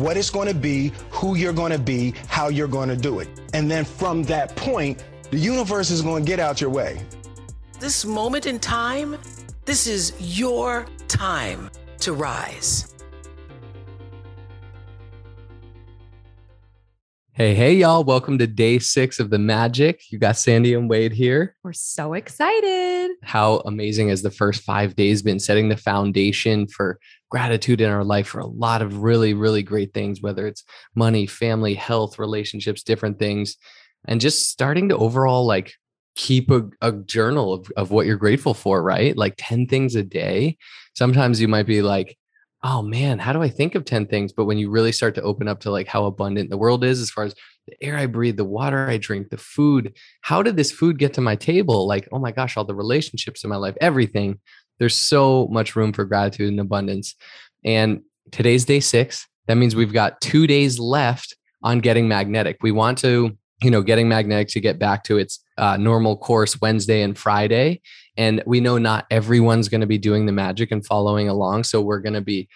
what it's going to be, who you're going to be, how you're going to do it. And then from that point, the universe is going to get out your way. This moment in time, this is your time to rise. Hey, hey, y'all. Welcome to day six of the magic. You got Sandy and Wade here. We're so excited. How amazing has the first five days been setting the foundation for gratitude in our life for a lot of really, really great things, whether it's money, family, health, relationships, different things, and just starting to overall like keep a, a journal of, of what you're grateful for, right? Like 10 things a day. Sometimes you might be like, oh man, how do I think of 10 things? But when you really start to open up to like how abundant the world is, as far as the air I breathe, the water I drink, the food, how did this food get to my table? Like, oh my gosh, all the relationships in my life, everything. There's so much room for gratitude and abundance. And today's day six. That means we've got two days left on getting magnetic. We want to, you know, getting magnetic to get back to its uh, normal course Wednesday and Friday. And we know not everyone's going to be doing the magic and following along. So we're going to be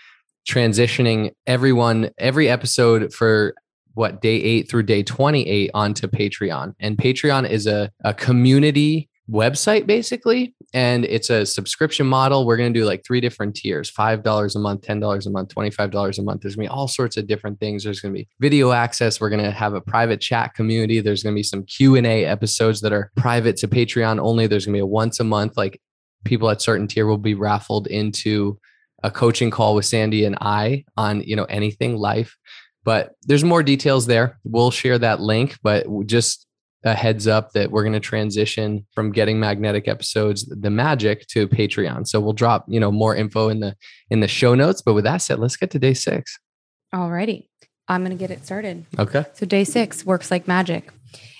transitioning everyone, every episode for what day eight through day 28 onto Patreon. And Patreon is a, a community website basically and it's a subscription model. We're going to do like three different tiers $5 a month $10 a month $25 a month. There's going to be all sorts of different things. There's going to be video access. We're going to have a private chat community. There's going to be some q&a episodes that are private to patreon only. There's going to be a once a month like people at certain tier will be raffled into a coaching call with sandy and i on you know anything life. But there's more details there. We'll share that link but just a heads up that we're going to transition from getting magnetic episodes the magic to patreon so we'll drop you know more info in the in the show notes but with that said let's get to day six Alrighty. I'm going to get it started. okay So, day six works like magic.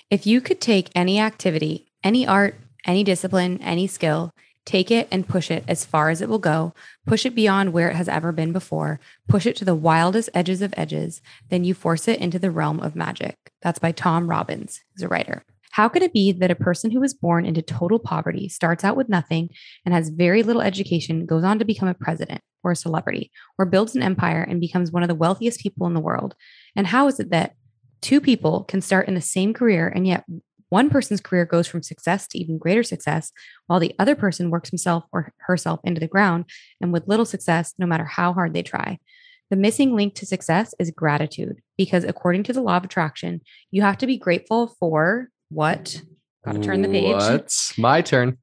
If you could take any activity, any art, any discipline, any skill, take it and push it as far as it will go, push it beyond where it has ever been before, push it to the wildest edges of edges, then you force it into the realm of magic. That's by Tom Robbins, who's a writer. How could it be that a person who was born into total poverty starts out with nothing and has very little education, goes on to become a president or a celebrity, or builds an empire and becomes one of the wealthiest people in the world? And how is it that two people can start in the same career and yet one person's career goes from success to even greater success, while the other person works himself or herself into the ground and with little success, no matter how hard they try. The missing link to success is gratitude, because according to the law of attraction, you have to be grateful for what? Got to turn the page What's my turn?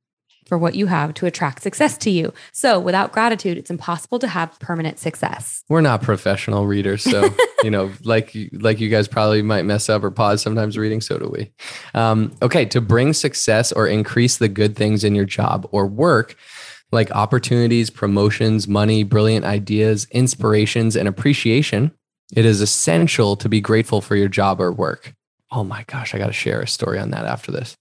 For what you have to attract success to you. So without gratitude, it's impossible to have permanent success. We're not professional readers, so you know, like like you guys probably might mess up or pause sometimes reading. So do we. Um, okay, to bring success or increase the good things in your job or work, like opportunities, promotions, money, brilliant ideas, inspirations, and appreciation, it is essential to be grateful for your job or work. Oh my gosh, I got to share a story on that after this.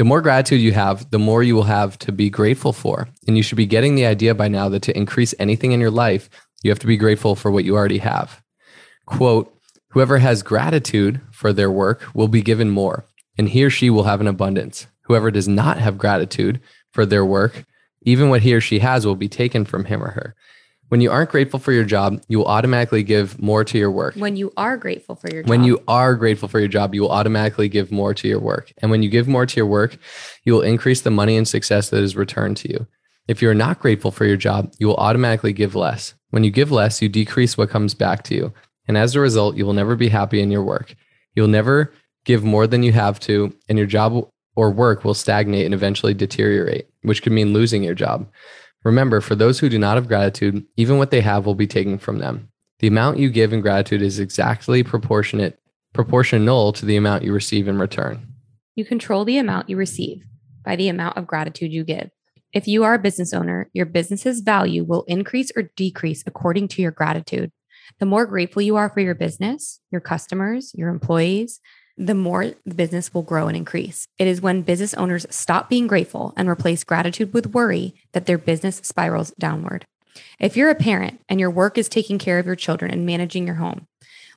The more gratitude you have, the more you will have to be grateful for. And you should be getting the idea by now that to increase anything in your life, you have to be grateful for what you already have. Quote, whoever has gratitude for their work will be given more, and he or she will have an abundance. Whoever does not have gratitude for their work, even what he or she has will be taken from him or her. When you aren't grateful for your job, you will automatically give more to your work. When you are grateful for your job. When you are grateful for your job, you will automatically give more to your work. And when you give more to your work, you will increase the money and success that is returned to you. If you're not grateful for your job, you will automatically give less. When you give less, you decrease what comes back to you. And as a result, you will never be happy in your work. You'll never give more than you have to, and your job or work will stagnate and eventually deteriorate, which could mean losing your job. Remember, for those who do not have gratitude, even what they have will be taken from them. The amount you give in gratitude is exactly proportionate, proportional to the amount you receive in return. You control the amount you receive by the amount of gratitude you give. If you are a business owner, your business's value will increase or decrease according to your gratitude. The more grateful you are for your business, your customers, your employees, the more the business will grow and increase. It is when business owners stop being grateful and replace gratitude with worry that their business spirals downward. If you're a parent and your work is taking care of your children and managing your home,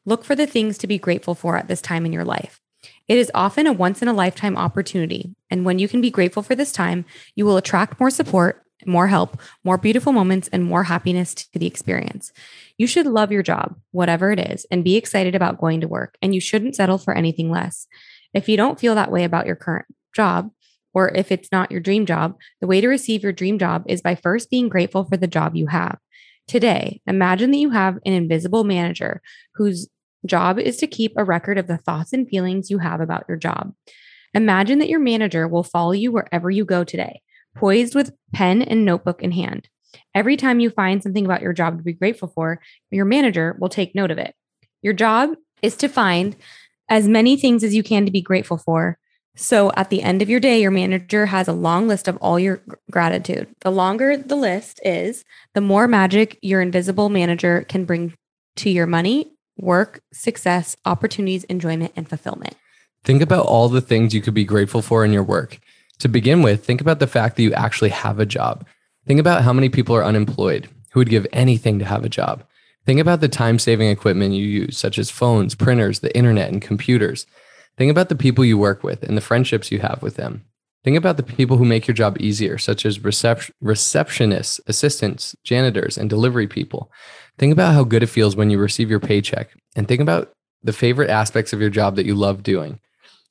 look for the things to be grateful for at this time in your life. It is often a once in a lifetime opportunity. And when you can be grateful for this time, you will attract more support, more help, more beautiful moments, and more happiness to the experience. You should love your job, whatever it is, and be excited about going to work. And you shouldn't settle for anything less. If you don't feel that way about your current job, or if it's not your dream job, the way to receive your dream job is by first being grateful for the job you have. Today, imagine that you have an invisible manager whose job is to keep a record of the thoughts and feelings you have about your job. Imagine that your manager will follow you wherever you go today, poised with pen and notebook in hand. Every time you find something about your job to be grateful for, your manager will take note of it. Your job is to find as many things as you can to be grateful for. So at the end of your day, your manager has a long list of all your gratitude. The longer the list is, the more magic your invisible manager can bring to your money, work, success, opportunities, enjoyment, and fulfillment. Think about all the things you could be grateful for in your work. To begin with, think about the fact that you actually have a job. Think about how many people are unemployed who would give anything to have a job. Think about the time saving equipment you use, such as phones, printers, the internet, and computers. Think about the people you work with and the friendships you have with them. Think about the people who make your job easier, such as recep- receptionists, assistants, janitors, and delivery people. Think about how good it feels when you receive your paycheck, and think about the favorite aspects of your job that you love doing.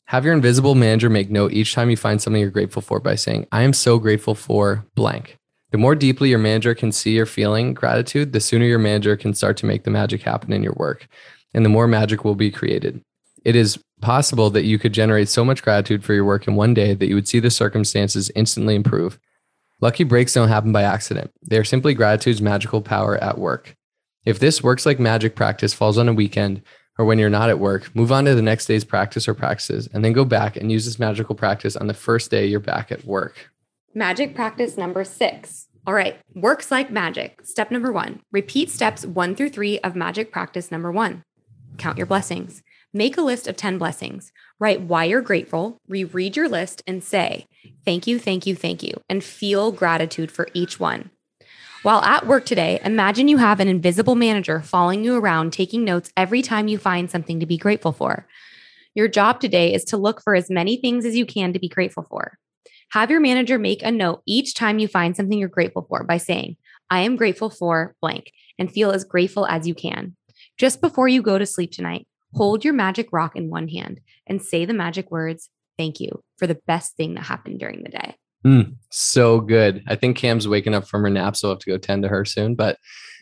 Have your invisible manager make note each time you find something you're grateful for by saying, I am so grateful for blank. The more deeply your manager can see your feeling gratitude, the sooner your manager can start to make the magic happen in your work, and the more magic will be created. It is possible that you could generate so much gratitude for your work in one day that you would see the circumstances instantly improve. Lucky breaks don't happen by accident. They are simply gratitude's magical power at work. If this works like magic practice falls on a weekend or when you're not at work, move on to the next day's practice or practices and then go back and use this magical practice on the first day you're back at work. Magic practice number six. All right, works like magic. Step number one repeat steps one through three of magic practice number one. Count your blessings. Make a list of 10 blessings. Write why you're grateful, reread your list, and say, thank you, thank you, thank you, and feel gratitude for each one. While at work today, imagine you have an invisible manager following you around, taking notes every time you find something to be grateful for. Your job today is to look for as many things as you can to be grateful for. Have your manager make a note each time you find something you're grateful for by saying, I am grateful for blank, and feel as grateful as you can. Just before you go to sleep tonight, hold your magic rock in one hand and say the magic words, thank you, for the best thing that happened during the day. Mm, so good. I think Cam's waking up from her nap, so I'll have to go tend to her soon. But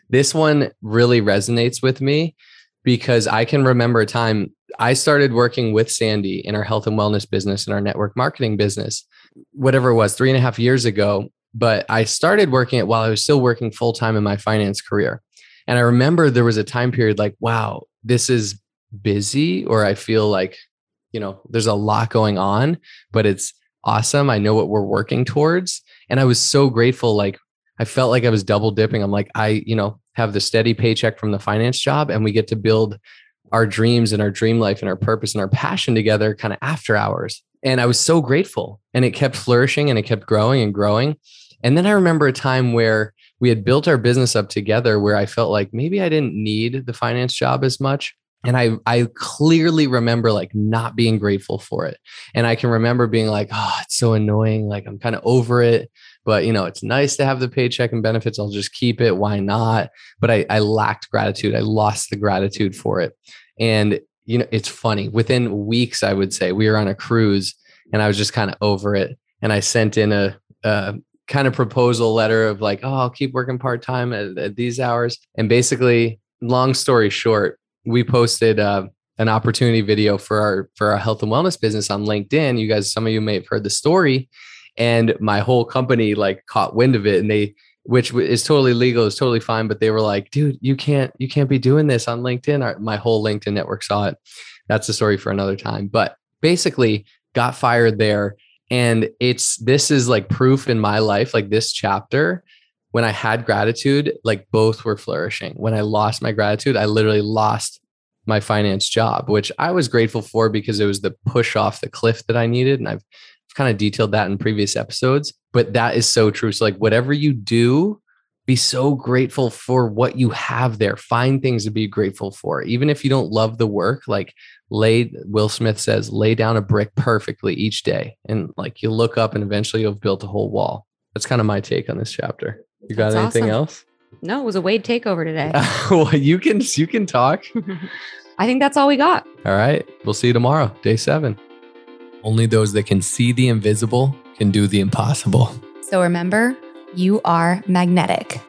this one really resonates with me because I can remember a time I started working with Sandy in our health and wellness business and our network marketing business whatever it was, three and a half years ago. But I started working it while I was still working full time in my finance career. And I remember there was a time period like, wow, this is busy, or I feel like, you know, there's a lot going on, but it's awesome. I know what we're working towards. And I was so grateful. Like, I felt like I was double dipping. I'm like, I, you know, have the steady paycheck from the finance job, and we get to build our dreams and our dream life and our purpose and our passion together kind of after hours. And I was so grateful and it kept flourishing and it kept growing and growing. And then I remember a time where we had built our business up together where I felt like maybe I didn't need the finance job as much. And I I clearly remember like not being grateful for it. And I can remember being like, oh, it's so annoying. Like I'm kind of over it. But you know, it's nice to have the paycheck and benefits. I'll just keep it. Why not? But I, I lacked gratitude. I lost the gratitude for it. And you know, it's funny. Within weeks, I would say we were on a cruise and I was just kind of over it. And I sent in a, a kind of proposal letter of like, oh, I'll keep working part time at, at, these hours. And basically, long story short, we posted uh, an opportunity video for our for our health and wellness business on LinkedIn. You guys, some of you may have heard the story, and my whole company like caught wind of it, and they which is totally legal, is totally fine. But they were like, dude, you can't, you can't be doing this on LinkedIn. Our, my whole LinkedIn network saw it. That's a story for another time. But basically, got fired there. And it's this is like proof in my life, like this chapter. When I had gratitude, like both were flourishing. When I lost my gratitude, I literally lost my finance job, which I was grateful for because it was the push off the cliff that I needed. And I've kind of detailed that in previous episodes, but that is so true. So, like, whatever you do, be so grateful for what you have there. Find things to be grateful for. Even if you don't love the work, like, lay, Will Smith says, lay down a brick perfectly each day. And like, you look up and eventually you've built a whole wall. That's kind of my take on this chapter. You got That's anything awesome. else? No, it was a Wade takeover today. well, you can you can talk. I think that's all we got. All right. We'll see you tomorrow, day seven. Only those that can see the invisible can do the impossible. So remember, you are magnetic.